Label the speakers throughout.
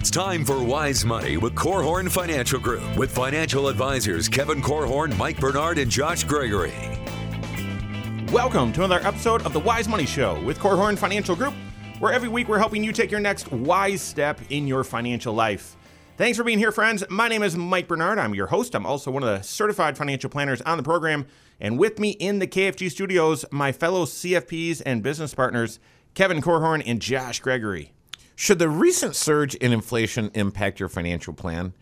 Speaker 1: It's time for Wise Money with Korhorn Financial Group with financial advisors Kevin Korhorn, Mike Bernard, and Josh Gregory.
Speaker 2: Welcome to another episode of the Wise Money Show with Korhorn Financial Group, where every week we're helping you take your next wise step in your financial life. Thanks for being here, friends. My name is Mike Bernard. I'm your host. I'm also one of the certified financial planners on the program. And with me in the KFG studios, my fellow CFPs and business partners, Kevin Korhorn and Josh Gregory.
Speaker 3: Should the recent surge in inflation impact your financial plan?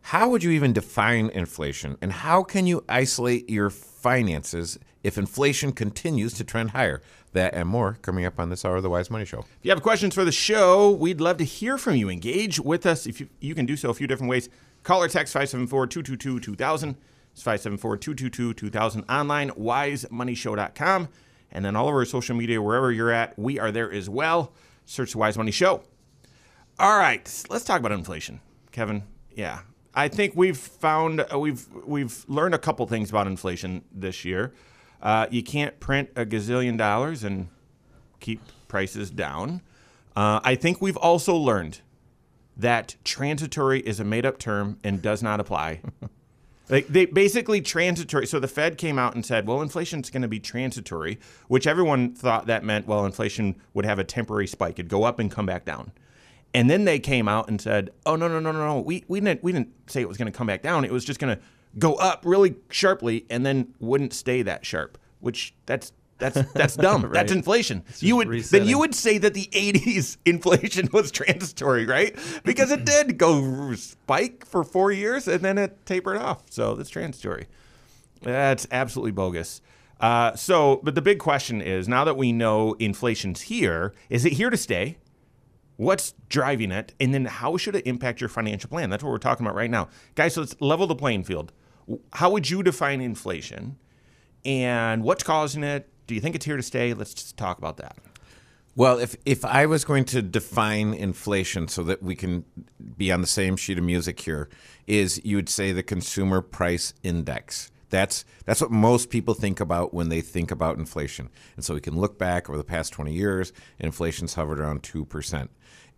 Speaker 3: How would you even define inflation? And how can you isolate your finances if inflation continues to trend higher? That and more coming up on this hour of the Wise Money Show.
Speaker 2: If you have questions for the show, we'd love to hear from you. Engage with us. If you, you can do so a few different ways. Call or text 574 222 2000. It's 574 222 2000. Online, wisemoneyshow.com. And then all over social media, wherever you're at, we are there as well. Search the Wise Money Show. All right, let's talk about inflation. Kevin, yeah. I think we've found, uh, we've, we've learned a couple things about inflation this year. Uh, you can't print a gazillion dollars and keep prices down. Uh, I think we've also learned that transitory is a made up term and does not apply. like they basically transitory. So the Fed came out and said, well, inflation's going to be transitory, which everyone thought that meant, well, inflation would have a temporary spike, it'd go up and come back down. And then they came out and said, oh, no, no, no, no, no. We, we, didn't, we didn't say it was going to come back down. It was just going to go up really sharply and then wouldn't stay that sharp, which that's that's that's dumb. right. That's inflation. You would resetting. then you would say that the 80s inflation was transitory, right? Because it did go spike for 4 years and then it tapered off. So that's transitory. That's absolutely bogus. Uh, so, but the big question is now that we know inflation's here, is it here to stay? What's driving it? And then how should it impact your financial plan? That's what we're talking about right now. Guys, so let's level the playing field how would you define inflation and what's causing it? Do you think it's here to stay? Let's just talk about that.
Speaker 3: Well, if if I was going to define inflation so that we can be on the same sheet of music here, is you would say the consumer price index. That's that's what most people think about when they think about inflation. And so we can look back over the past 20 years, inflation's hovered around 2%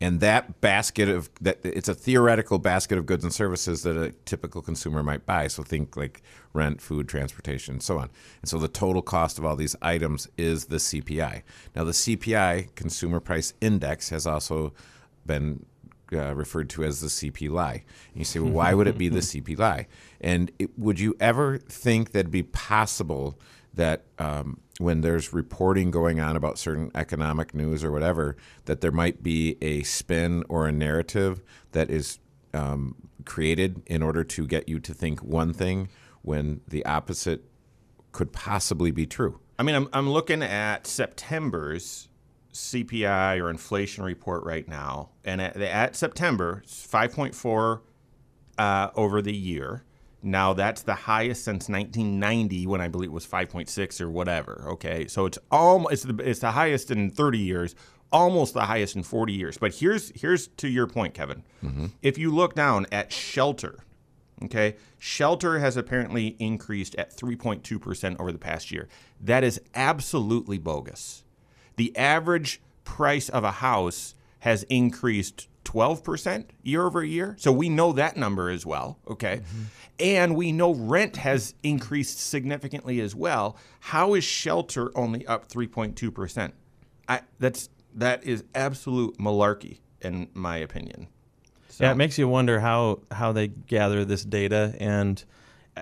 Speaker 3: and that basket of that it's a theoretical basket of goods and services that a typical consumer might buy so think like rent food transportation and so on and so the total cost of all these items is the cpi now the cpi consumer price index has also been uh, referred to as the CPI. And you say, well, why would it be the CPI? And it, would you ever think that it'd be possible that um, when there's reporting going on about certain economic news or whatever, that there might be a spin or a narrative that is um, created in order to get you to think one thing when the opposite could possibly be true.
Speaker 2: I mean, I'm, I'm looking at September's CPI or inflation report right now, and at, at September, 5.4 uh, over the year. Now that's the highest since 1990 when I believe it was 5.6 or whatever. Okay, so it's almost it's the, it's the highest in 30 years, almost the highest in 40 years. But here's here's to your point, Kevin. Mm-hmm. If you look down at shelter, okay, shelter has apparently increased at 3.2 percent over the past year. That is absolutely bogus. The average price of a house has increased 12% year over year. So we know that number as well. Okay. Mm-hmm. And we know rent has increased significantly as well. How is shelter only up 3.2%? I, that's that is absolute malarkey in my opinion.
Speaker 4: So. Yeah, it makes you wonder how how they gather this data, and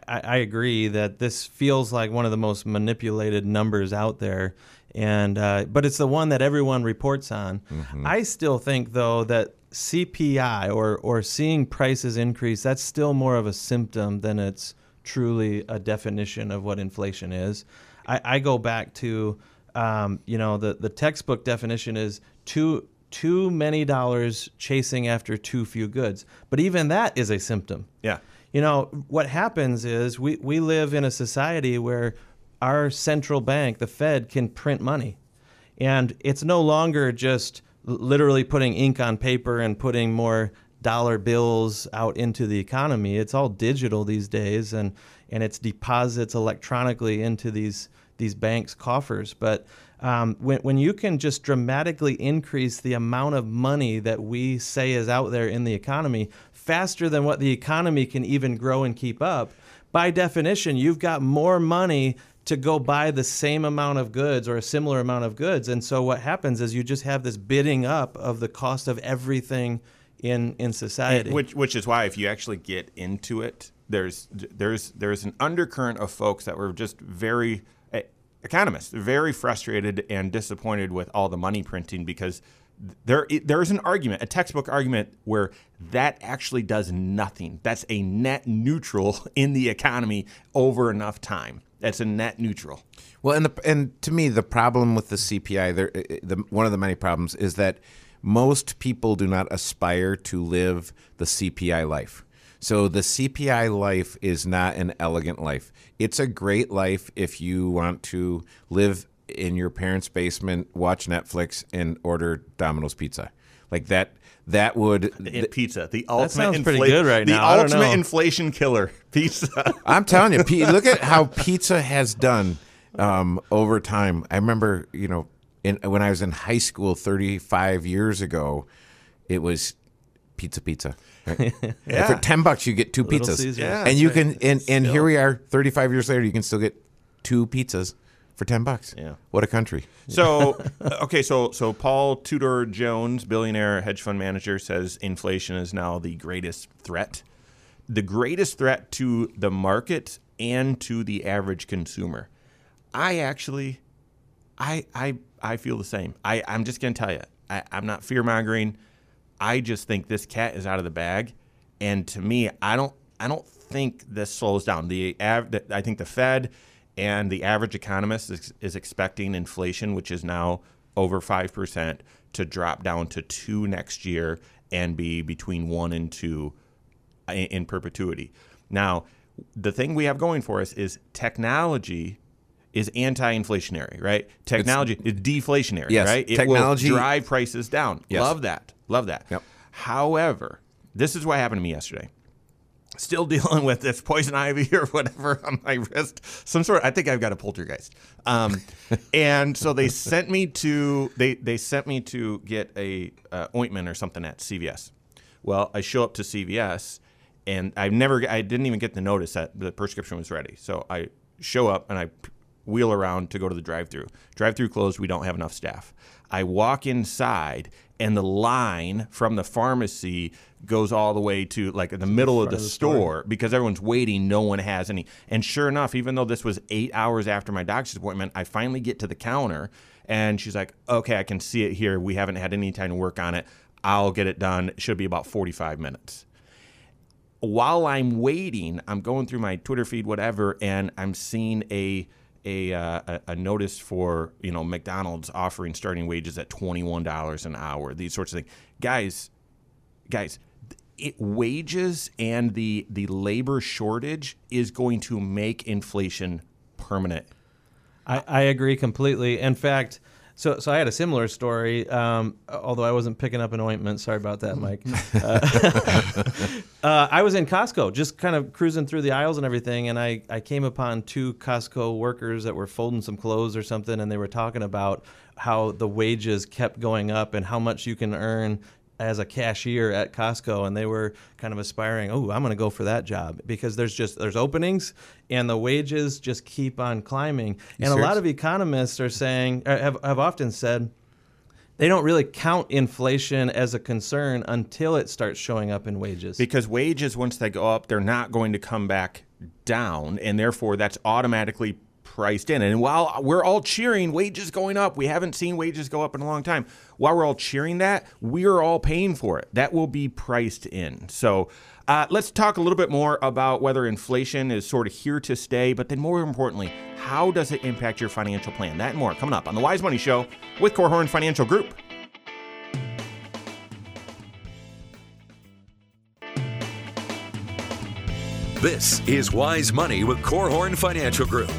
Speaker 4: I, I, agree that this feels like one of the most manipulated numbers out there. And uh, but it's the one that everyone reports on. Mm-hmm. I still think though that CPI or or seeing prices increase, that's still more of a symptom than it's truly a definition of what inflation is. I, I go back to um, you know the the textbook definition is too too many dollars chasing after too few goods. But even that is a symptom.
Speaker 2: Yeah.
Speaker 4: You know what happens is we we live in a society where our central bank, the Fed, can print money, and it's no longer just literally putting ink on paper and putting more dollar bills out into the economy. It's all digital these days, and and it's deposits electronically into these these banks' coffers. But um, when, when you can just dramatically increase the amount of money that we say is out there in the economy faster than what the economy can even grow and keep up, by definition, you've got more money to go buy the same amount of goods or a similar amount of goods. And so what happens is you just have this bidding up of the cost of everything in in society.
Speaker 2: Which which is why if you actually get into it, there's there's there's an undercurrent of folks that were just very eh, economists, very frustrated and disappointed with all the money printing because there there is an argument, a textbook argument where that actually does nothing. That's a net neutral in the economy over enough time. That's a net neutral.
Speaker 3: Well, and the, and to me, the problem with the CPI, there, the, one of the many problems is that most people do not aspire to live the CPI life. So the CPI life is not an elegant life. It's a great life if you want to live in your parents' basement, watch Netflix, and order Domino's pizza. Like that. That would
Speaker 2: th- pizza, the ultimate
Speaker 4: sounds
Speaker 2: infla-
Speaker 4: pretty good right
Speaker 2: the
Speaker 4: now. I don't
Speaker 2: ultimate
Speaker 4: know.
Speaker 2: inflation killer, pizza.
Speaker 3: I'm telling you, P- look at how pizza has done um, over time. I remember, you know, in, when I was in high school 35 years ago, it was pizza, pizza. Right?
Speaker 2: Yeah.
Speaker 3: For 10 bucks, you get two
Speaker 4: Little
Speaker 3: pizzas.
Speaker 4: Caesars.
Speaker 2: Yeah.
Speaker 3: and you
Speaker 2: that's
Speaker 3: can, and, and here we are 35 years later, you can still get two pizzas for 10 bucks.
Speaker 2: Yeah.
Speaker 3: What a country.
Speaker 2: So uh, okay, so so Paul Tudor Jones, billionaire hedge fund manager, says inflation is now the greatest threat, the greatest threat to the market and to the average consumer. I actually, I I I feel the same. I I'm just gonna tell you, I, I'm not fear mongering. I just think this cat is out of the bag, and to me, I don't I don't think this slows down. The I think the Fed and the average economist is, is expecting inflation, which is now over five percent, to drop down to two next year and be between one and two in, in perpetuity. Now, the thing we have going for us is technology is anti-inflationary, right? Technology is deflationary,
Speaker 3: Yes,
Speaker 2: right? It
Speaker 3: technology-
Speaker 2: will drive prices down.
Speaker 3: Yes.
Speaker 2: Love that. Love that.
Speaker 3: Yep.
Speaker 2: However, this is what happened to me yesterday. Still dealing with this poison ivy or whatever on my wrist. Some sort. I think I've got a poltergeist. Um, and so they sent me to they they sent me to get a uh, ointment or something at CVS. Well, I show up to CVS, and I never I didn't even get the notice that the prescription was ready. So I show up and I wheel around to go to the drive-through. Drive-through closed. We don't have enough staff. I walk inside, and the line from the pharmacy goes all the way to like in the middle of the,
Speaker 4: of the
Speaker 2: store,
Speaker 4: store.
Speaker 2: because everyone's waiting. No one has any. And sure enough, even though this was eight hours after my doctor's appointment, I finally get to the counter, and she's like, "Okay, I can see it here. We haven't had any time to work on it. I'll get it done. It should be about 45 minutes." while I'm waiting, I'm going through my Twitter feed, whatever, and I'm seeing a a, uh, a notice for you know McDonald's offering starting wages at twenty one dollars an hour. These sorts of things, guys, guys. It, wages and the the labor shortage is going to make inflation permanent.
Speaker 4: I, I agree completely. In fact, so so I had a similar story. Um, although I wasn't picking up an ointment. Sorry about that, Mike. Uh, uh, I was in Costco, just kind of cruising through the aisles and everything, and I I came upon two Costco workers that were folding some clothes or something, and they were talking about how the wages kept going up and how much you can earn as a cashier at Costco and they were kind of aspiring, oh, I'm going to go for that job because there's just there's openings and the wages just keep on climbing. and a lot of economists are saying have have often said they don't really count inflation as a concern until it starts showing up in wages.
Speaker 2: because wages once they go up they're not going to come back down and therefore that's automatically priced in and while we're all cheering wages going up. We haven't seen wages go up in a long time. While we're all cheering that we're all paying for it. That will be priced in. So uh, let's talk a little bit more about whether inflation is sort of here to stay but then more importantly how does it impact your financial plan? That and more coming up on the wise money show with Korhorn financial group.
Speaker 1: This is Wise Money with Korhorn Financial Group.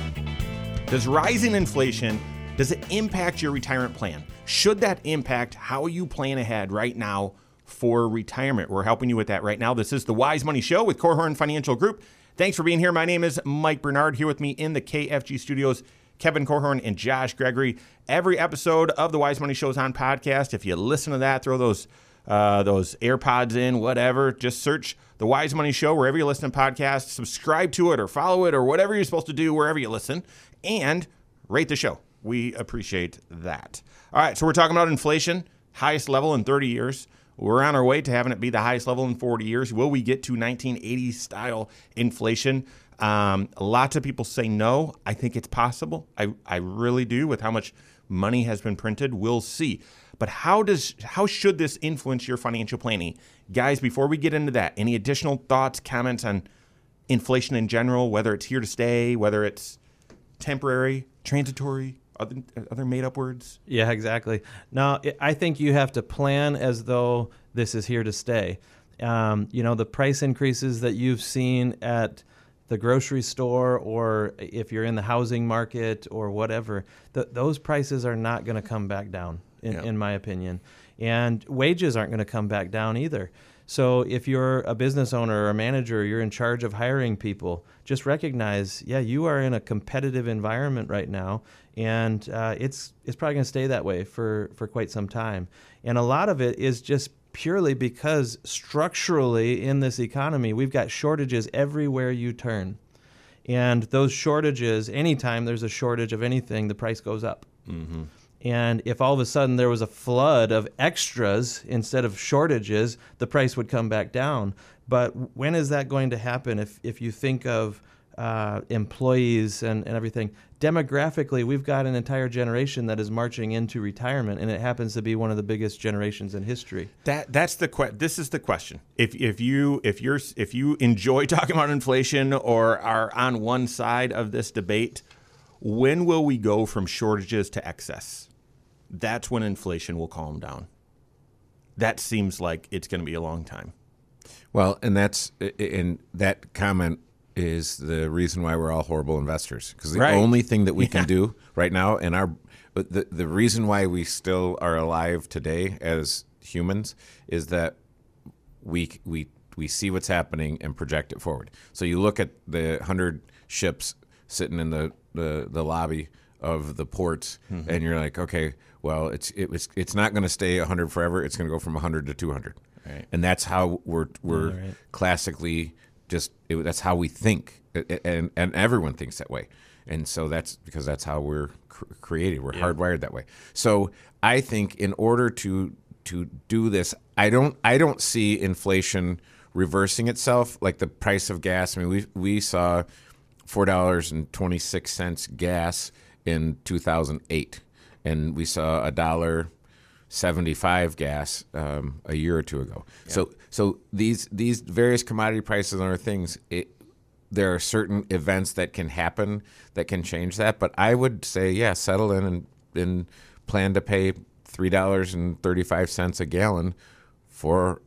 Speaker 2: Does rising inflation does it impact your retirement plan? Should that impact how you plan ahead right now for retirement. We're helping you with that right now. This is the Wise Money Show with Korhorn Financial Group. Thanks for being here. My name is Mike Bernard. Here with me in the KFG studios, Kevin Korhorn and Josh Gregory. Every episode of the Wise Money Show is on podcast. If you listen to that, throw those uh, those AirPods in, whatever. Just search the Wise Money Show wherever you listen to podcasts. Subscribe to it or follow it or whatever you're supposed to do wherever you listen, and rate the show. We appreciate that. All right, so we're talking about inflation, highest level in 30 years. We're on our way to having it be the highest level in 40 years. Will we get to 1980 style inflation? Um, lots of people say no. I think it's possible. I, I really do with how much money has been printed. We'll see. But how does how should this influence your financial planning? Guys, before we get into that, any additional thoughts, comments on inflation in general, whether it's here to stay, whether it's temporary, transitory, other, other made up words?
Speaker 4: Yeah, exactly. Now, I think you have to plan as though this is here to stay. Um, you know, the price increases that you've seen at the grocery store or if you're in the housing market or whatever, th- those prices are not going to come back down, in, in my opinion. And wages aren't going to come back down either. So if you're a business owner or a manager, you're in charge of hiring people, just recognize, yeah, you are in a competitive environment right now, and uh, it's it's probably going to stay that way for for quite some time. And a lot of it is just purely because structurally in this economy, we've got shortages everywhere you turn. And those shortages, anytime there's a shortage of anything, the price goes up. Mm-hmm. And if all of a sudden there was a flood of extras instead of shortages, the price would come back down. But when is that going to happen if, if you think of uh, employees and, and everything? Demographically, we've got an entire generation that is marching into retirement, and it happens to be one of the biggest generations in history.
Speaker 2: That that's the que- This is the question. If if you if you're if you enjoy talking about inflation or are on one side of this debate, when will we go from shortages to excess? That's when inflation will calm down. That seems like it's going to be a long time.
Speaker 3: Well, and that's and that comment is the reason why we're all horrible investors because the right. only thing that we yeah. can do right now and our the the reason why we still are alive today as humans is that we we we see what's happening and project it forward. So you look at the 100 ships sitting in the the, the lobby of the ports mm-hmm. and you're like, okay, well, it's it was it's not going to stay 100 forever. It's going to go from 100 to 200, right. and that's how we're we're right. classically just it, that's how we think, and and everyone thinks that way, and so that's because that's how we're cr- created. We're yeah. hardwired that way. So I think in order to to do this, I don't I don't see inflation reversing itself like the price of gas. I mean, we we saw four dollars and twenty six cents gas in 2008 and we saw a dollar 75 gas um, a year or two ago. Yeah. So so these these various commodity prices and other things it, there are certain events that can happen that can change that, but I would say yeah, settle in and, and plan to pay $3.35 a gallon for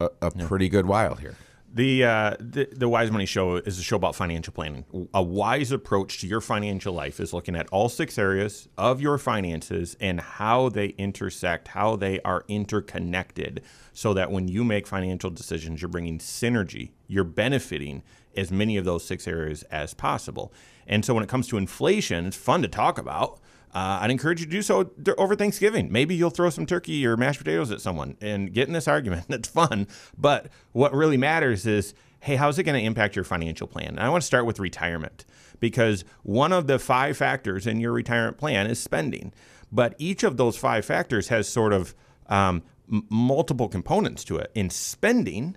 Speaker 3: a, a yeah. pretty good while here.
Speaker 2: The, uh, the the Wise Money Show is a show about financial planning. A wise approach to your financial life is looking at all six areas of your finances and how they intersect, how they are interconnected, so that when you make financial decisions, you're bringing synergy, you're benefiting as many of those six areas as possible. And so when it comes to inflation, it's fun to talk about uh, I'd encourage you to do so over Thanksgiving. Maybe you'll throw some turkey or mashed potatoes at someone and get in this argument. It's fun. But what really matters is hey, how's it going to impact your financial plan? And I want to start with retirement because one of the five factors in your retirement plan is spending. But each of those five factors has sort of um, m- multiple components to it. In spending,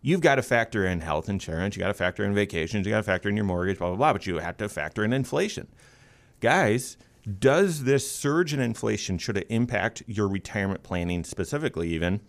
Speaker 2: you've got to factor in health insurance, you got to factor in vacations, you got to factor in your mortgage, blah, blah, blah, but you have to factor in inflation. Guys, does this surge in inflation should it impact your retirement planning specifically even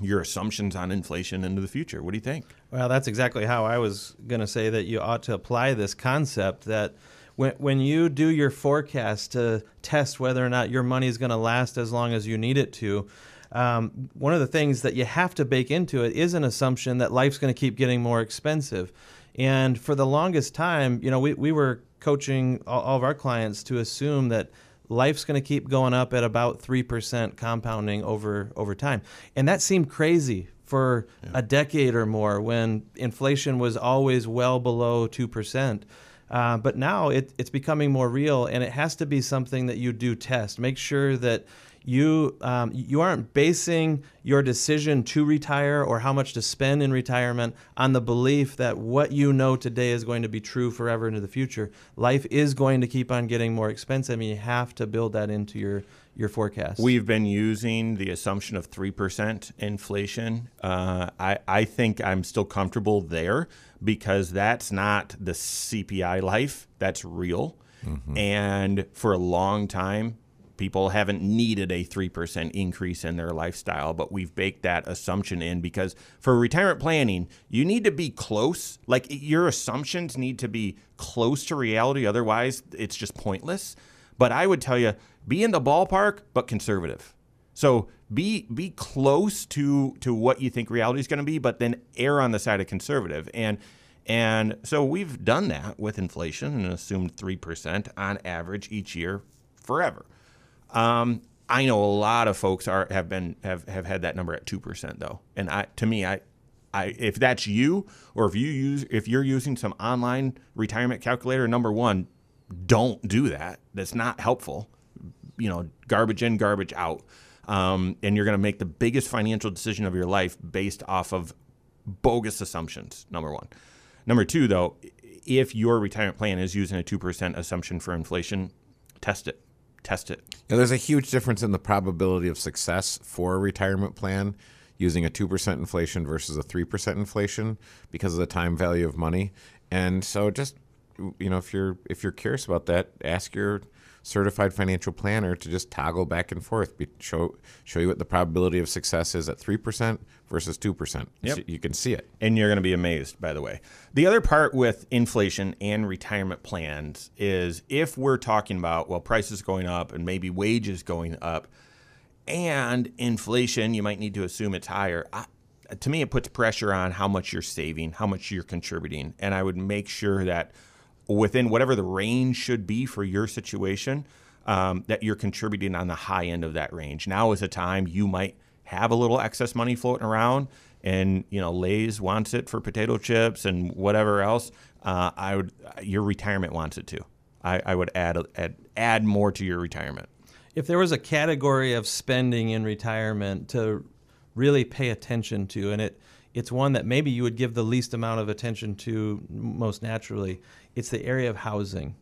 Speaker 2: your assumptions on inflation into the future? What do you think?
Speaker 4: Well, that's exactly how I was going to say that you ought to apply this concept that when, when you do your forecast to test whether or not your money is going to last as long as you need it to, um, one of the things that you have to bake into it is an assumption that life's going to keep getting more expensive. And for the longest time, you know, we, we were coaching all, all of our clients to assume that life's going to keep going up at about 3% compounding over over time. And that seemed crazy for yeah. a decade or more when inflation was always well below 2%. Uh, but now it, it's becoming more real, and it has to be something that you do test. Make sure that you um, you aren't basing your decision to retire or how much to spend in retirement on the belief that what you know today is going to be true forever into the future. Life is going to keep on getting more expensive, and you have to build that into your your forecast.
Speaker 2: We've been using the assumption of three percent inflation. Uh, I I think I'm still comfortable there because that's not the CPI life. That's real. Mm-hmm. And for a long time, people haven't needed a 3% increase in their lifestyle, but we've baked that assumption in because for retirement planning, you need to be close. Like your assumptions need to be close to reality. Otherwise, it's just pointless. But I would tell you, be in the ballpark, but conservative. So be be close to to what you think reality is going to be, but then err on the side of conservative. And and so we've done that with inflation and assumed three percent on average each year forever. Um, I know a lot of folks are have been have, have had that number at two percent though, and I to me I. I, if that's you, or if you use, if you're using some online retirement calculator, number one, don't do that. That's not helpful. You know, garbage in, garbage out, um, and you're going to make the biggest financial decision of your life based off of bogus assumptions. Number one. Number two, though, if your retirement plan is using a two percent assumption for inflation, test it test it.
Speaker 3: Yeah, there's a huge difference in the probability of success for a retirement plan using a 2% inflation versus a 3% inflation because of the time value of money. And so just you know if you're if you're curious about that, ask your certified financial planner to just toggle back and forth, be, show show you what the probability of success is at three percent versus two percent. Yep. So you can see it,
Speaker 2: and you're going to be amazed. By the way, the other part with inflation and retirement plans is if we're talking about well prices going up and maybe wages going up, and inflation, you might need to assume it's higher. I, to me, it puts pressure on how much you're saving, how much you're contributing, and I would make sure that within whatever the range should be for your situation, um, that you're contributing on the high end of that range. Now is a time you might have a little excess money floating around, and you know Lay's wants it for potato chips and whatever else. Uh, I would your retirement wants it too. I, I would add, add add more to your retirement.
Speaker 4: If there was a category of spending in retirement to really pay attention to, and it it's one that maybe you would give the least amount of attention to most naturally. It's the area of housing.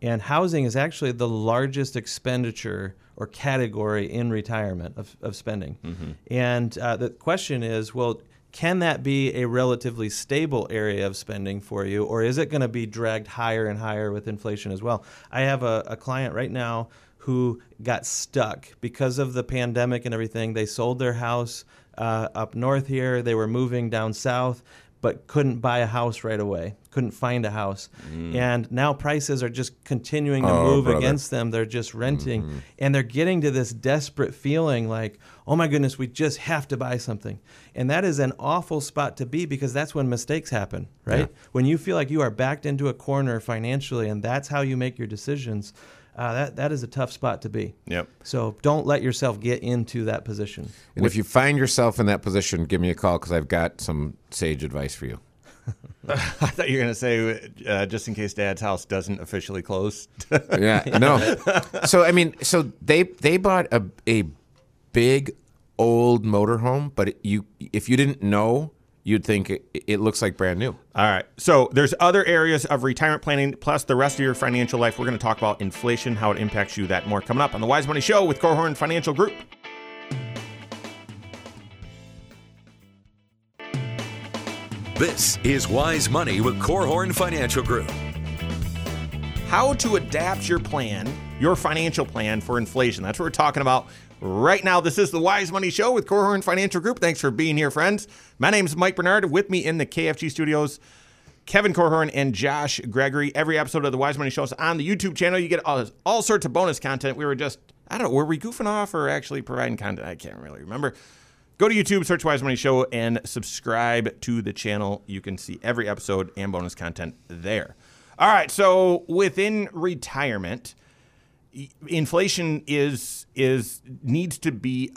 Speaker 4: And housing is actually the largest expenditure or category in retirement of, of spending. Mm-hmm. And uh, the question is well, can that be a relatively stable area of spending for you, or is it going to be dragged higher and higher with inflation as well? I have a, a client right now who got stuck because of the pandemic and everything. They sold their house uh, up north here. They were moving down south, but couldn't buy a house right away. Couldn't find a house, mm. and now prices are just continuing to oh, move brother. against them. They're just renting, mm-hmm. and they're getting to this desperate feeling like, oh my goodness, we just have to buy something, and that is an awful spot to be because that's when mistakes happen, right? Yeah. When you feel like you are backed into a corner financially, and that's how you make your decisions uh, that that is a tough spot to be.
Speaker 2: Yep.
Speaker 4: So don't let yourself get into that position.
Speaker 3: And if you find yourself in that position, give me a call because I've got some sage advice for you.
Speaker 2: I thought you were going to say uh, just in case Dad's house doesn't officially close.
Speaker 3: yeah, no. So I mean, so they they bought a a big old motorhome, but you if you didn't know you'd think it, it, looks like brand new.
Speaker 2: All right. So there's other areas of retirement planning plus the rest of your financial life. We're going to talk about inflation, how it impacts you, that more coming up on the Wise Money Show with Korhorn Financial Group.
Speaker 1: This is Wise Money with Korhorn Financial Group.
Speaker 2: How to adapt your plan, your financial plan for inflation. That's what we're talking about right now. This is the Wise Money Show with Korhorn Financial Group. Thanks for being here, friends. My name is Mike Bernard. With me in the KFG studios, Kevin Korhorn and Josh Gregory. Every episode of the Wise Money Show is on the YouTube channel. You get all, all sorts of bonus content. We were just, I don't know, were we goofing off or actually providing content? I can't really remember. Go to YouTube, search Wise Money Show, and subscribe to the channel. You can see every episode and bonus content there. All right, so within retirement, inflation is is needs to be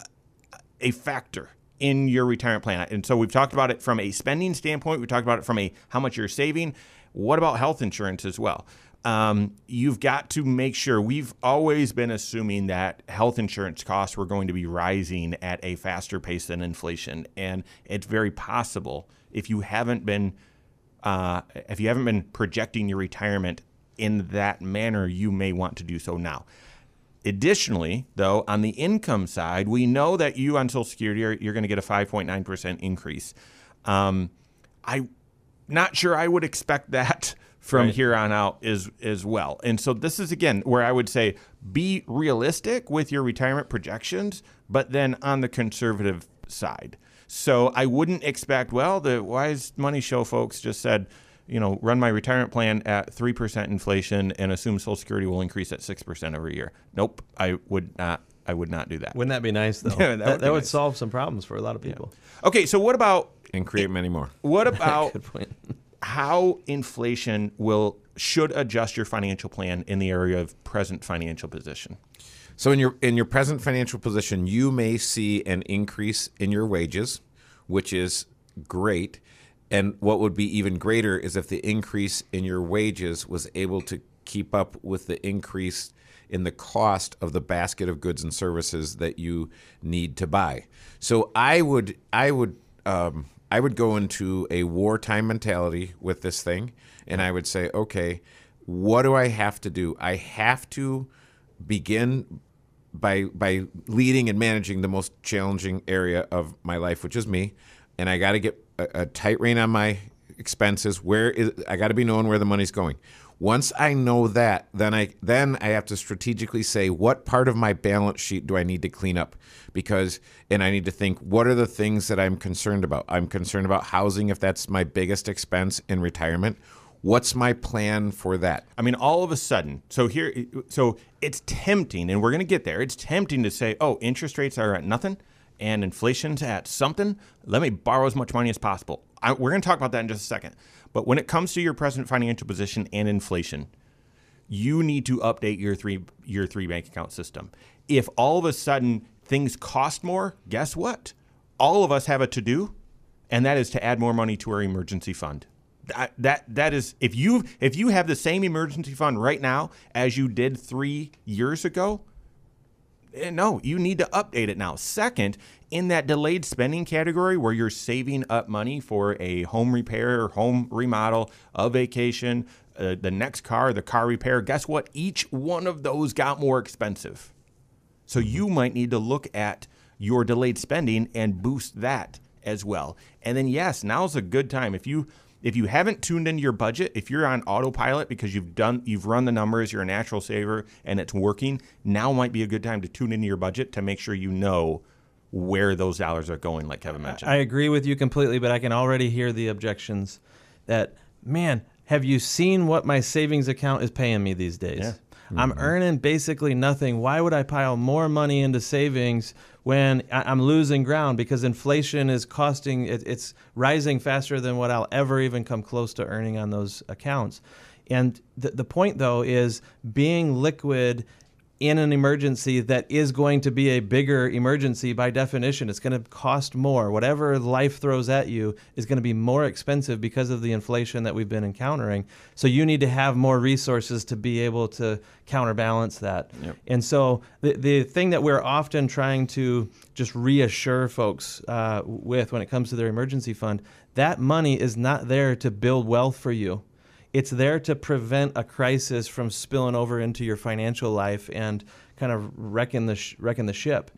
Speaker 2: a factor in your retirement plan. And so we've talked about it from a spending standpoint. We talked about it from a how much you're saving. What about health insurance as well? Um, you've got to make sure. We've always been assuming that health insurance costs were going to be rising at a faster pace than inflation, and it's very possible if you haven't been uh, if you haven't been projecting your retirement in that manner, you may want to do so now. Additionally, though, on the income side, we know that you on Social Security are, you're going to get a 5.9% increase. Um, I'm not sure I would expect that from
Speaker 4: Right.
Speaker 2: here on out as as well. And so this is again where I would say be realistic with your retirement projections, but then on the conservative side. So I wouldn't expect. Well, the Wise Money Show folks just said, you know, run my retirement plan at three percent inflation and assume Social Security will increase at six percent every year. Nope, I would not. I would not do that.
Speaker 4: Wouldn't that be nice though?
Speaker 2: Yeah, that
Speaker 4: that
Speaker 2: would
Speaker 4: that,
Speaker 2: be
Speaker 4: would solve some problems for a lot of people.
Speaker 2: Okay, so what about
Speaker 3: and create many more.
Speaker 2: what about
Speaker 4: Good point.
Speaker 2: how inflation will should adjust your financial plan in the area of present financial position?
Speaker 3: So in your in your present financial position, you may see an increase in your wages, which is great. And what would be even greater is if the increase in your wages was able to keep up with the increase in the cost of the basket of goods and services that you need to buy. So I would I would um, I would go into a wartime mentality with this thing, and I would say, okay, what do I have to do? I have to begin by by leading and managing the most challenging area of my life, which is me, and I got to get a, a tight rein on my expenses. Where is I got to be knowing where the money's going. Once I know that, then I then I have to strategically say what part of my balance sheet do I need to clean up because and I need to think what are the things that I'm concerned about. I'm concerned about housing if that's my biggest expense in retirement. What's my plan for that?
Speaker 2: I mean, all of a sudden, so here, so it's tempting, and we're going to get there. It's tempting to say, oh, interest rates are at nothing and inflation's at something. Let me borrow as much money as possible. I, we're going to talk about that in just a second. But when it comes to your present financial position and inflation, you need to update your three your three bank account system. If all of a sudden things cost more, guess what? All of us have a to do, and that is to add more money to our emergency fund. That, that that is if you if you have the same emergency fund right now as you did three years ago, no, you need to update it now. Second, in that delayed spending category where you're saving up money for a home repair, home remodel, a vacation, uh, the next car, the car repair, guess what? Each one of those got more expensive. So you might need to look at your delayed spending and boost that as well. And then yes, now's a good time if you if you haven't tuned into your budget, if you're on autopilot because you've done you've run the numbers, you're a natural saver and it's working, now might be a good time to tune into your budget to make sure you know where those dollars are going like Kevin mentioned.
Speaker 4: I agree with you completely, but I can already hear the objections that, man, have you seen what my savings account is paying me these days?
Speaker 2: Yeah.
Speaker 4: I'm mm-hmm. earning basically nothing. Why would I pile more money into savings when I- I'm losing ground? Because inflation is costing, it, it's rising faster than what I'll ever even come close to earning on those accounts. And the, the point, though, is being liquid in an emergency that is going to be a bigger emergency by definition. It's going to cost more. Whatever life throws at you is going to be more expensive because of the inflation that we've been encountering. So you need to have more resources to be able to counterbalance that. And so the, the thing that we're often trying to just reassure folks uh, with when it comes to their emergency fund, that money is not there to build wealth for you it's there to prevent a crisis from spilling over into your financial life and kind of wrecking the sh- wrecking the ship.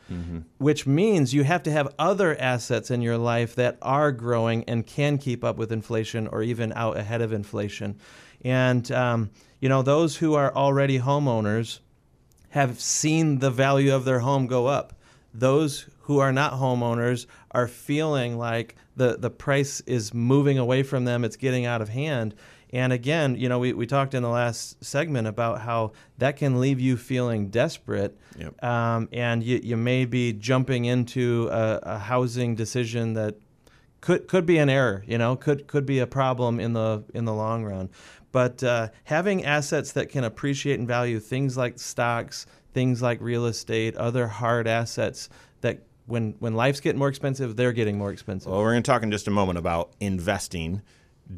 Speaker 4: Which means you have to have other assets in your life that are growing and can keep up with inflation or even out ahead of inflation. And um, you know those who are already homeowners have seen the value of their home go up. Those who are not homeowners are feeling like the, the price is moving away from them, it's getting out of hand. And again, you know, we, we talked in the last segment about how that can leave you feeling desperate.
Speaker 2: Yep.
Speaker 4: Um, and you, you may be jumping into a, a housing decision that could could be an error, you know, could could be a problem in the in the long run. But uh, having assets that can appreciate in value, things like stocks, things like real estate, other hard assets that when when life's getting more expensive, they're getting more expensive.
Speaker 2: Well, we're going to talk in just a moment about investing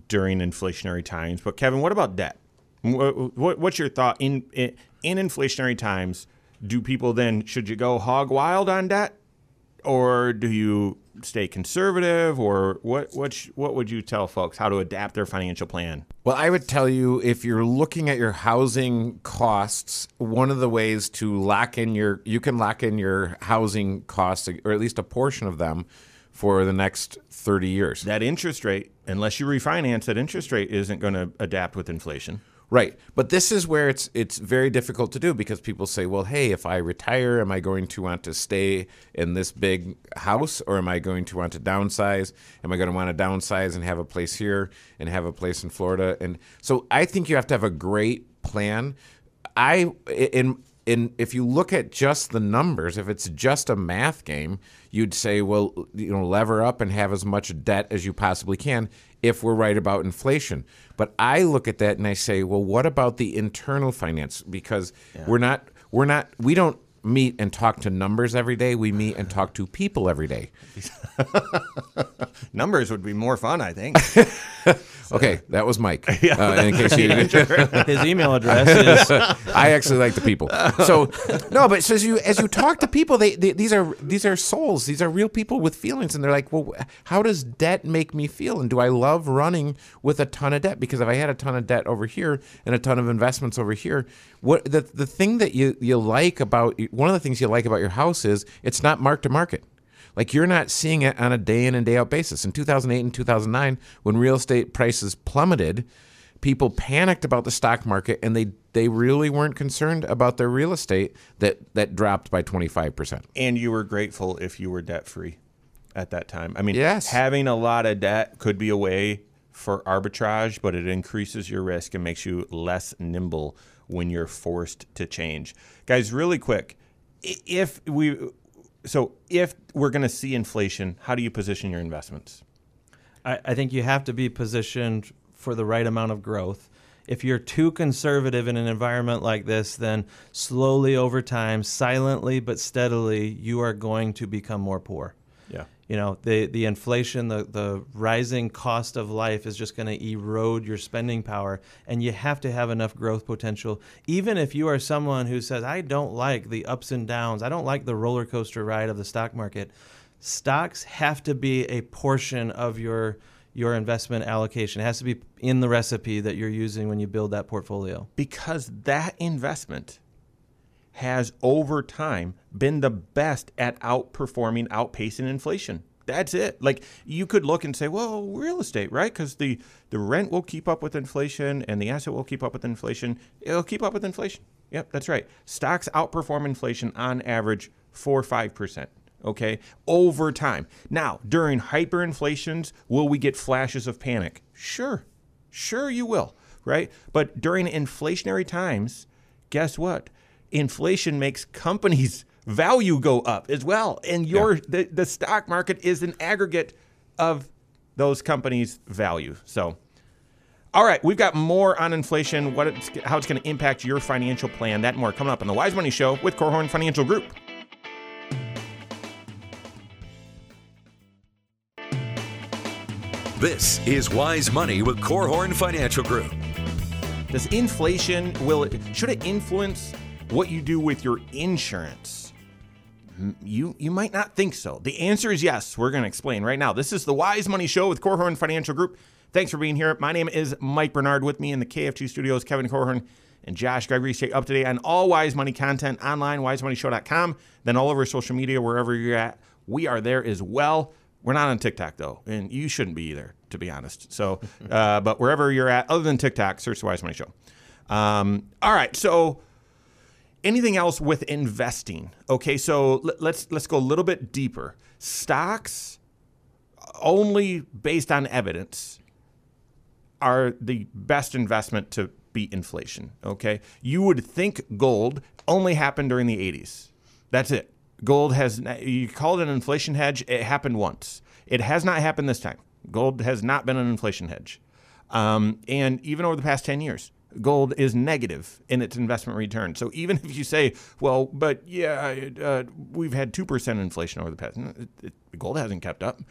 Speaker 2: during inflationary times. But Kevin, what about debt? What, what, what's your thought in, in in inflationary times? Do people then should you go hog wild on debt, or do you stay conservative, or what? What sh- what would you tell folks how to adapt their financial plan?
Speaker 3: Well, I would tell you if you're looking at your housing costs, one of the ways to lock in your you can lock in your housing costs or at least a portion of them for the next 30 years.
Speaker 2: That interest rate, unless you refinance, that interest rate isn't going to adapt with inflation.
Speaker 3: Right. But this is where it's it's very difficult to do because people say, "Well, hey, if I retire, am I going to want to stay in this big house or am I going to want to downsize? Am I going to want to downsize and have a place here and have a place in Florida?" And so I think you have to have a great plan. I in in if you look at just the numbers, if it's just a math game, you'd say, well, you know, lever up and have as much debt as you possibly can if we're right about inflation. But I look at that and I say, well, what about the internal finance? Because we're not we're not we don't meet and talk to numbers every day. We meet and talk to people every day.
Speaker 2: Numbers would be more fun, I think.
Speaker 3: Okay, that was Mike. Uh, in case you
Speaker 4: His email address is
Speaker 3: I actually like the people. So no, but so as you as you talk to people, they, they these are these are souls. These are real people with feelings, and they're like, well, how does debt make me feel? And do I love running with a ton of debt? Because if I had a ton of debt over here and a ton of investments over here, what the the thing that you you like about one of the things you like about your house is it's not mark to market. Like you're not seeing it on a day in and day out basis. In 2008 and 2009, when real estate prices plummeted, people panicked about the stock market and they they really weren't concerned about their real estate that that dropped by 25%.
Speaker 2: and you were grateful if you were debt free at that time. I mean,
Speaker 3: Yes.
Speaker 2: having a lot of debt could be a way for arbitrage, but it increases your risk and makes you less nimble when you're forced to change. Guys, really quick, if we so if we're going to see inflation, how do you position your investments?
Speaker 4: I, I think you have to be positioned for the right amount of growth. If you're too conservative in an environment like this, then slowly over time, silently but steadily, you are going to become more poor. You know, the, the inflation, the, the rising cost of life is just going to erode your spending power. And you have to have enough growth potential. Even if you are someone who says, I don't like the ups and downs, I don't like the roller coaster ride of the stock market, stocks have to be a portion of your your investment allocation. It has to be in the recipe that you're using when you build that portfolio.
Speaker 2: because that investment has over time been the best at outperforming, outpacing inflation. That's it. Like you could look and say, well, real estate, right? Because the the rent will keep up with inflation, and the asset will keep up with inflation. It'll keep up with inflation. Yep, that's right. Stocks outperform inflation on average four or five percent. Okay, over time. Now, during hyperinflations, will we get flashes of panic? Sure, Sure, you will, right? But during inflationary times, guess what? Inflation makes companies' value go up as well, and your the, the stock market is an aggregate of those companies' value. So, all right, we've got more on inflation, what it's, how it's going to impact your financial plan. That and more coming up on the Wise Money Show with Korhorn Financial Group.
Speaker 1: This is Wise Money with Korhorn Financial Group.
Speaker 2: Does inflation will it should it influence what you do with your insurance? You you might not think so. The answer is yes. We're going to explain right now. This is the Wise Money Show with Korhorn Financial Group. Thanks for being here. My name is Mike Bernard. With me in the KFG studios, Kevin Korhorn and Josh Gregory. Stay up to date on all Wise Money content online, wisemoneyshow.com, then all over social media, wherever you're at. We are there as well. We're not on TikTok though, and you shouldn't be either, to be honest. So, uh, but wherever you're at, other than TikTok, search the Wise Money Show. Um, all right, so anything else with investing? Okay, so let- let's let's go a little bit deeper. Stocks, only based on evidence, are the best investment to beat inflation. Okay, you would think gold only happened during the 80s. That's it. Gold has you call it an inflation hedge. It happened once. It has not happened this time. Gold has not been an inflation hedge. Um, and even over the past 10 years, gold is negative in its investment return. So even if you say, well, but yeah, uh, we've had 2% inflation over the past, it, it, gold hasn't kept up.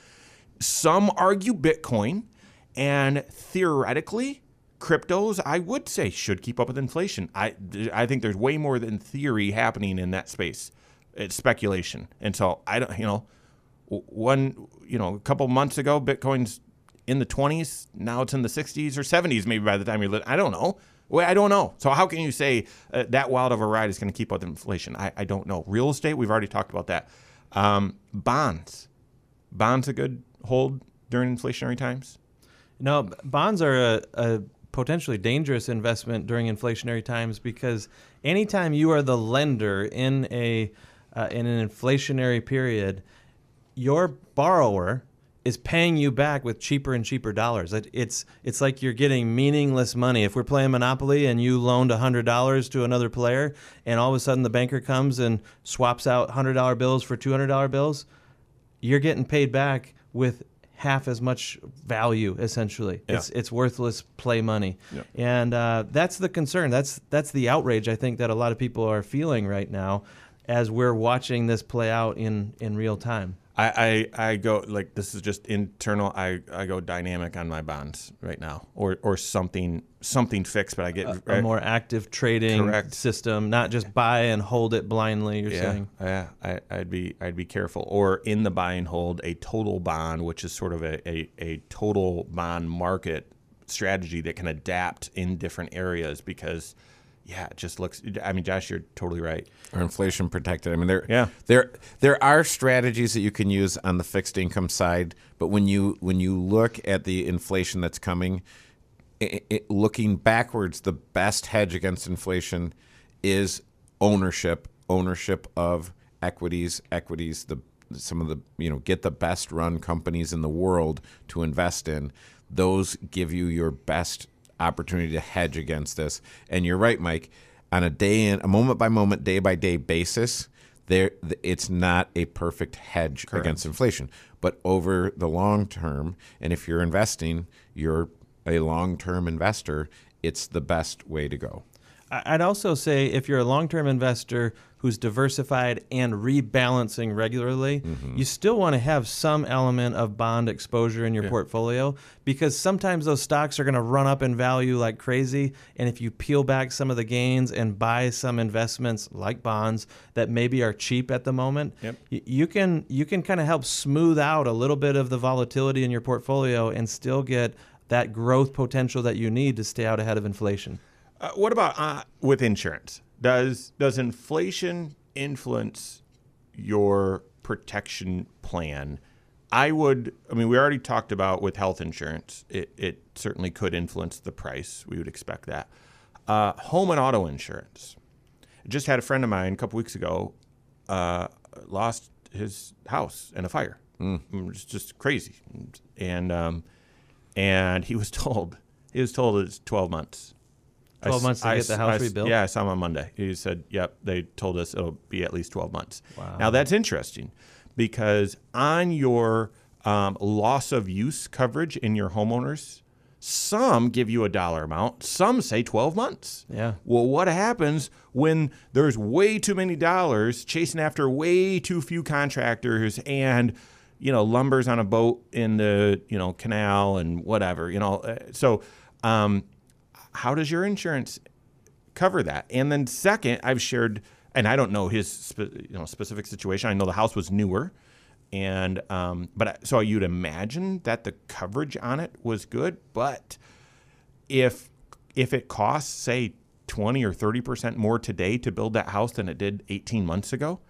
Speaker 2: Some argue Bitcoin, and theoretically, cryptos, I would say, should keep up with inflation. I, I think there's way more than theory happening in that space. It's speculation. And so I don't, you know, one, you know, a couple months ago, Bitcoin's in the 20s. Now it's in the 60s or 70s, maybe by the time you're, I don't know. Well, I don't know. So how can you say uh, that wild of a ride is going to keep up with inflation? I, I don't know. Real estate, we've already talked about that. Um, bonds, bonds a good hold during inflationary times.
Speaker 4: No, bonds are a, a potentially dangerous investment during inflationary times because anytime you are the lender in a uh, in an inflationary period, your borrower is paying you back with cheaper and cheaper dollars. It's it's like you're getting meaningless money. If we're playing Monopoly and you loaned hundred dollars to another player, and all of a sudden the banker comes and swaps out hundred dollar bills for two hundred dollar bills, you're getting paid back with half as much value essentially yeah. it's it's worthless play money yeah. and uh, that's the concern that's that's the outrage i think that a lot of people are feeling right now as we're watching this play out in in real time
Speaker 2: I, I, I go like this is just internal. I, I go dynamic on my bonds right now, or or something something fixed. But I get
Speaker 4: a, a more active trading correct. system, not just buy and hold it blindly. You're
Speaker 2: yeah,
Speaker 4: saying,
Speaker 2: yeah, I, I'd be I'd be careful. Or in the buy and hold, a total bond, which is sort of a, a, a total bond market strategy that can adapt in different areas because yeah, it just looks. I mean, Josh, you're totally right.
Speaker 3: Or inflation protected. I mean, there,
Speaker 2: yeah.
Speaker 3: there, there are strategies that you can use on the fixed income side, but when you when you look at the inflation that's coming, it, it, looking backwards, the best hedge against inflation is ownership, ownership of equities, equities. The some of the you know get the best run companies in the world to invest in. Those give you your best opportunity to hedge against this. And you're right, Mike. On a day in, a moment by moment, day by day basis, there it's not a perfect hedge Correct. against inflation. But over the long term, and if you're investing, you're a long term investor, it's the best way to go.
Speaker 4: I'd also say if you're a long term investor who's diversified and rebalancing regularly, mm-hmm. you still want to have some element of bond exposure in your yeah. portfolio because sometimes those stocks are going to run up in value like crazy. And if you peel back some of the gains and buy some investments like bonds that maybe are cheap at the moment,
Speaker 2: yep.
Speaker 4: y- you can you can kind of help smooth out a little bit of the volatility in your portfolio and still get that growth potential that you need to stay out ahead of inflation.
Speaker 2: Uh, what about uh, with insurance? Does does inflation influence your protection plan? I would. I mean, we already talked about with health insurance. It it certainly could influence the price. We would expect that. Uh, home and auto insurance. I just had a friend of mine a couple weeks ago uh, lost his house in a fire. Mm. It's just crazy, and um, and he was told he was told it's twelve months
Speaker 4: 12 months to I, get the house I, rebuilt?
Speaker 2: Yeah, I saw him on Monday. He said, yep, they told us it'll be at least 12 months. Wow. Now, that's interesting because on your um, loss of use coverage in your homeowners, some give you a dollar amount, some say 12 months.
Speaker 4: Yeah.
Speaker 2: Well, what happens when there's way too many dollars chasing after way too few contractors and you know lumber's on a boat in the you know canal and whatever you know uh, so um, how does your insurance cover that? And then second, I've shared, and I don't know his spe- you know specific situation. I know the house was newer, and um, but so you'd imagine that the coverage on it was good. But if if it costs say twenty or thirty percent more today to build that house than it did eighteen months ago,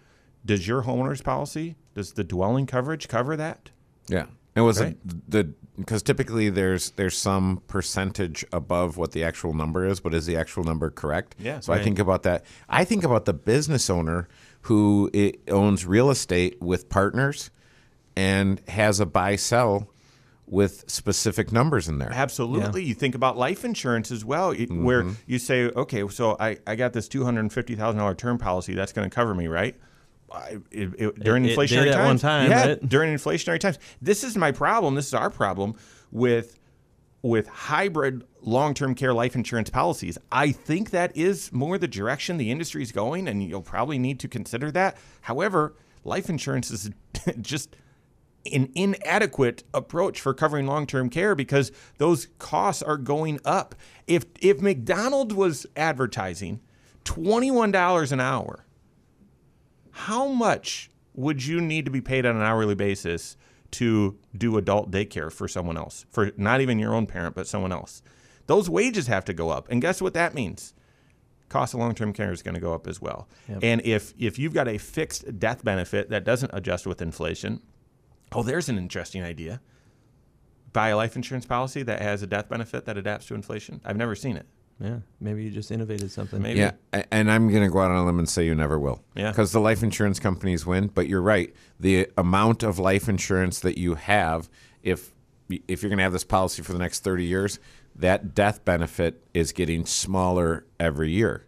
Speaker 2: does your homeowner's policy does the dwelling coverage cover that?
Speaker 3: Yeah. It was right? the because typically there's there's some percentage above what the actual number is, but is the actual number correct?
Speaker 2: Yeah.
Speaker 3: So right. I think about that. I think about the business owner who owns real estate with partners and has a buy sell with specific numbers in there.
Speaker 2: Absolutely. Yeah. You think about life insurance as well, mm-hmm. where you say, okay, so I, I got this $250,000 term policy that's going to cover me, right? It, it, during it, inflationary times.
Speaker 4: Time,
Speaker 2: yeah,
Speaker 4: right?
Speaker 2: during inflationary times. This is my problem. This is our problem with with hybrid long-term care life insurance policies. I think that is more the direction the industry is going, and you'll probably need to consider that. However, life insurance is just an inadequate approach for covering long-term care because those costs are going up. If if McDonald's was advertising $21 an hour, how much would you need to be paid on an hourly basis to do adult daycare for someone else, for not even your own parent, but someone else? Those wages have to go up. And guess what that means? Cost of long-term care is going to go up as well. And if if you've got a fixed death benefit that doesn't adjust with inflation, oh, there's an interesting idea. Buy a life insurance policy that has a death benefit that adapts to inflation. I've never seen it.
Speaker 4: Yeah, maybe you just innovated something.
Speaker 2: Maybe.
Speaker 3: Yeah, and I'm going to go out on a limb and say you never will.
Speaker 2: Yeah.
Speaker 3: Because the life insurance companies win, but you're right. The amount of life insurance that you have, if if you're going to have this policy for the next 30 years, that death benefit is getting smaller every year.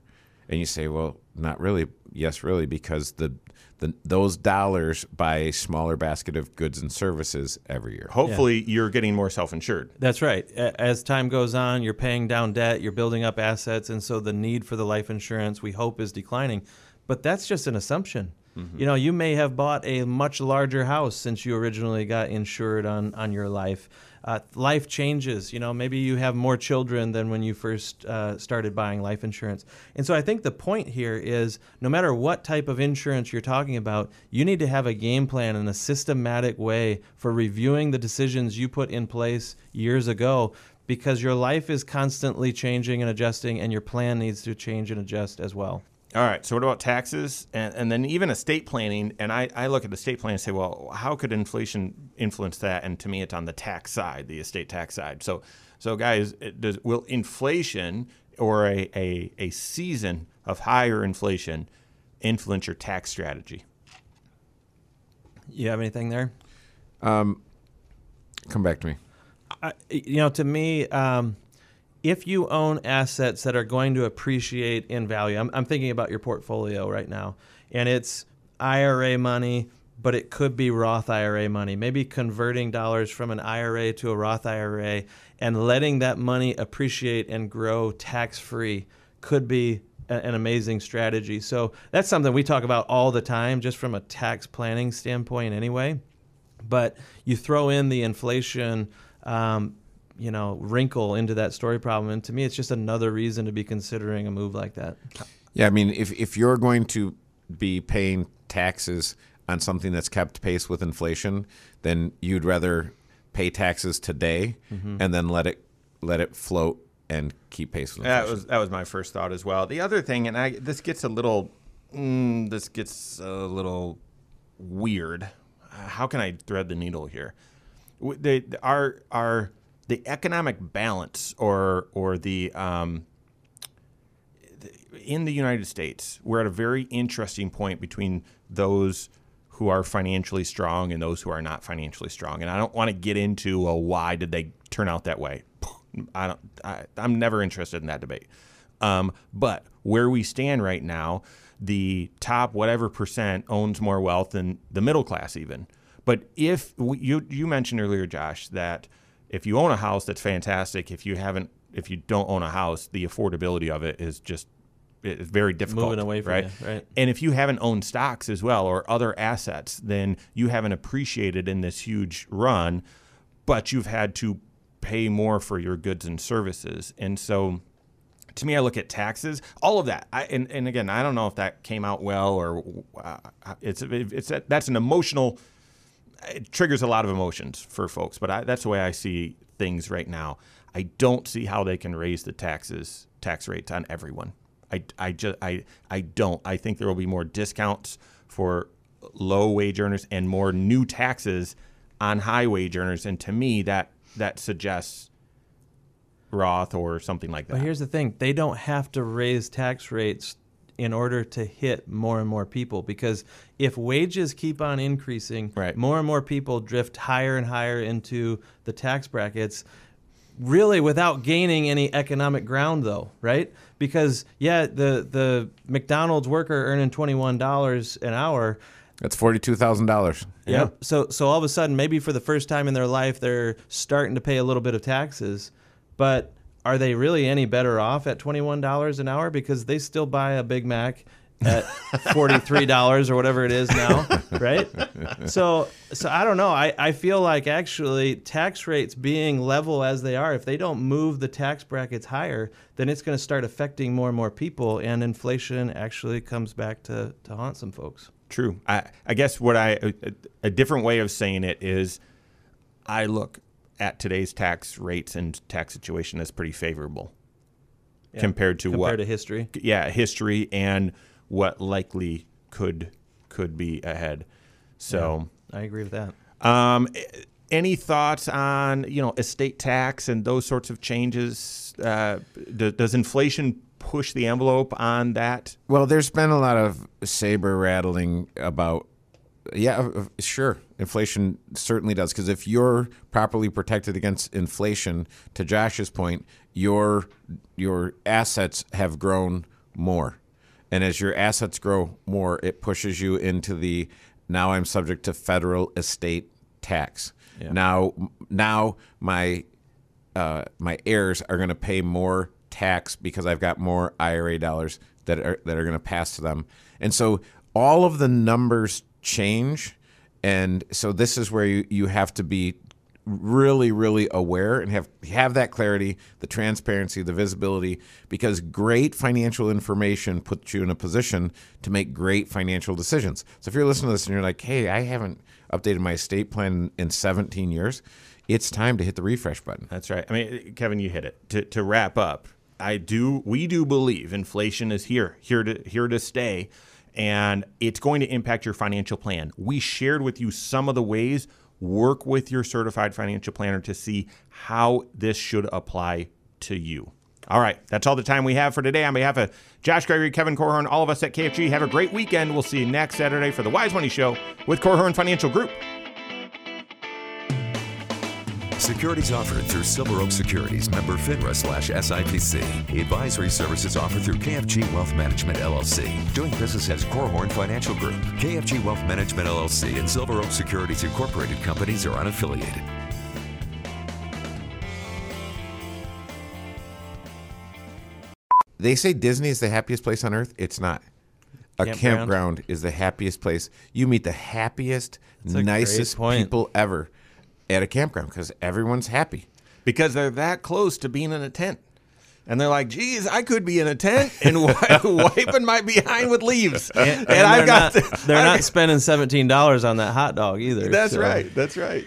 Speaker 3: And you say, well, not really. Yes, really, because the, the those dollars buy a smaller basket of goods and services every year.
Speaker 2: Hopefully, you're getting more self-insured.
Speaker 4: That's right. As time goes on, you're paying down debt, you're building up assets, and so the need for the life insurance we hope is declining. But that's just an assumption. Mm-hmm. You know, you may have bought a much larger house since you originally got insured on on your life. Uh, life changes. You know, maybe you have more children than when you first uh, started buying life insurance. And so I think the point here is no matter what type of insurance you're talking about, you need to have a game plan and a systematic way for reviewing the decisions you put in place years ago because your life is constantly changing and adjusting and your plan needs to change and adjust as well.
Speaker 2: All right. So what about taxes and, and then even estate planning? And I, I look at the estate plan and say, well, how could inflation influence that? And to me, it's on the tax side, the estate tax side. So, so guys, does, will inflation or a, a, a season of higher inflation influence your tax strategy?
Speaker 4: You have anything there?
Speaker 3: Um, Come back to me.
Speaker 4: I, you know, to me, um, if you own assets that are going to appreciate in value, I'm, I'm thinking about your portfolio right now, and it's IRA money, but it could be Roth IRA money. Maybe converting dollars from an IRA to a Roth IRA and letting that money appreciate and grow tax free could be a- an amazing strategy. So that's something we talk about all the time, just from a tax planning standpoint, anyway but you throw in the inflation um, you know wrinkle into that story problem and to me it's just another reason to be considering a move like that
Speaker 3: Yeah, I mean, if if you're going to be paying taxes on something that's kept pace with inflation, then you'd rather pay taxes today and then let it let it float and keep pace with inflation.
Speaker 2: That was that was my first thought as well. The other thing, and I this gets a little, mm, this gets a little weird. How can I thread the needle here? They our our the economic balance or or the um, in the United States, we're at a very interesting point between those who are financially strong and those who are not financially strong. And I don't want to get into well, why did they turn out that way. I don't. I, I'm never interested in that debate. Um, but where we stand right now, the top whatever percent owns more wealth than the middle class even. But if you you mentioned earlier, Josh, that if you own a house, that's fantastic. If you haven't, if you don't own a house, the affordability of it is just it's very difficult.
Speaker 4: Moving away from
Speaker 2: right?
Speaker 4: you, right.
Speaker 2: And if you haven't owned stocks as well or other assets, then you haven't appreciated in this huge run, but you've had to pay more for your goods and services. And so to me, I look at taxes, all of that. I, and, and again, I don't know if that came out well or uh, it's, it's, that's an emotional, it triggers a lot of emotions for folks, but I, that's the way I see things right now. I don't see how they can raise the taxes, tax rates on everyone. I, I just I, I don't. I think there will be more discounts for low wage earners and more new taxes on high wage earners. And to me, that that suggests Roth or something like that.
Speaker 4: but here's the thing they don't have to raise tax rates in order to hit more and more people because if wages keep on increasing
Speaker 2: Right.
Speaker 4: more and more people drift higher and higher into the tax brackets really without gaining any economic ground though right because yeah the the mcdonald's worker earning $21 an hour
Speaker 3: That's forty two thousand dollars.
Speaker 4: Yep. So so all of a sudden, maybe for the first time in their life, they're starting to pay a little bit of taxes. but are they really any better off at $21 an hour because they still buy a Big Mac at $43 or whatever it is now, right? So so I don't know. I, I feel like actually tax rates being level as they are, if they don't move the tax brackets higher, then it's going to start affecting more and more people and inflation actually comes back to, to haunt some folks.
Speaker 2: True. I, I guess what I a, a different way of saying it is, I look at today's tax rates and tax situation as pretty favorable
Speaker 4: Yeah.
Speaker 2: compared to
Speaker 4: Compared
Speaker 2: what
Speaker 4: to history.
Speaker 2: yeah history and what likely could could be ahead. So,
Speaker 4: I agree with that.
Speaker 2: um, any thoughts on you know estate tax and those sorts of changes? Uh, do, does inflation push the envelope on that?
Speaker 3: Well, there's been a lot of saber rattling about. Yeah, sure. Inflation certainly does because if you're properly protected against inflation, to Josh's point, your your assets have grown more, and as your assets grow more, it pushes you into the now I'm subject to federal estate tax. Now, now my uh, my heirs are going to pay more tax because I've got more IRA dollars that are that are going to pass to them, and so all of the numbers change, and so this is where you, you have to be really really aware and have have that clarity, the transparency, the visibility, because great financial information puts you in a position to make great financial decisions. So if you're listening to this and you're like, hey, I haven't updated my estate plan in 17 years. It's time to hit the refresh button.
Speaker 2: That's right. I mean, Kevin, you hit it. To, to wrap up, I do. We do believe inflation is here, here to here to stay, and it's going to impact your financial plan. We shared with you some of the ways. Work with your certified financial planner to see how this should apply to you. All right, that's all the time we have for today. On behalf of Josh Gregory, Kevin Korhorn, all of us at KFG, have a great weekend. We'll see you next Saturday for the Wise Money Show with Korhorn Financial Group.
Speaker 1: Securities offered through Silver Oak Securities, member FINRA slash SIPC. Advisory services offered through KFG Wealth Management LLC. Doing business as Korhorn Financial Group. KFG Wealth Management LLC and Silver Oak Securities Incorporated companies are unaffiliated.
Speaker 3: They say Disney is the happiest place on earth. It's not. A
Speaker 4: Campground.
Speaker 3: campground, is the happiest place. You meet the happiest,
Speaker 4: a great
Speaker 3: nicest
Speaker 4: point.
Speaker 3: people ever at a campground because everyone's happy.
Speaker 2: because they're that close to being in a tent. And they're like, geez, I could be in a tent and wi- wiping my behind with leaves. And,
Speaker 4: And
Speaker 2: I've got.
Speaker 4: not, they're
Speaker 2: I've
Speaker 4: not spending seventeen dollars on that hot dog either.
Speaker 2: That's
Speaker 4: so-
Speaker 2: right. That's right.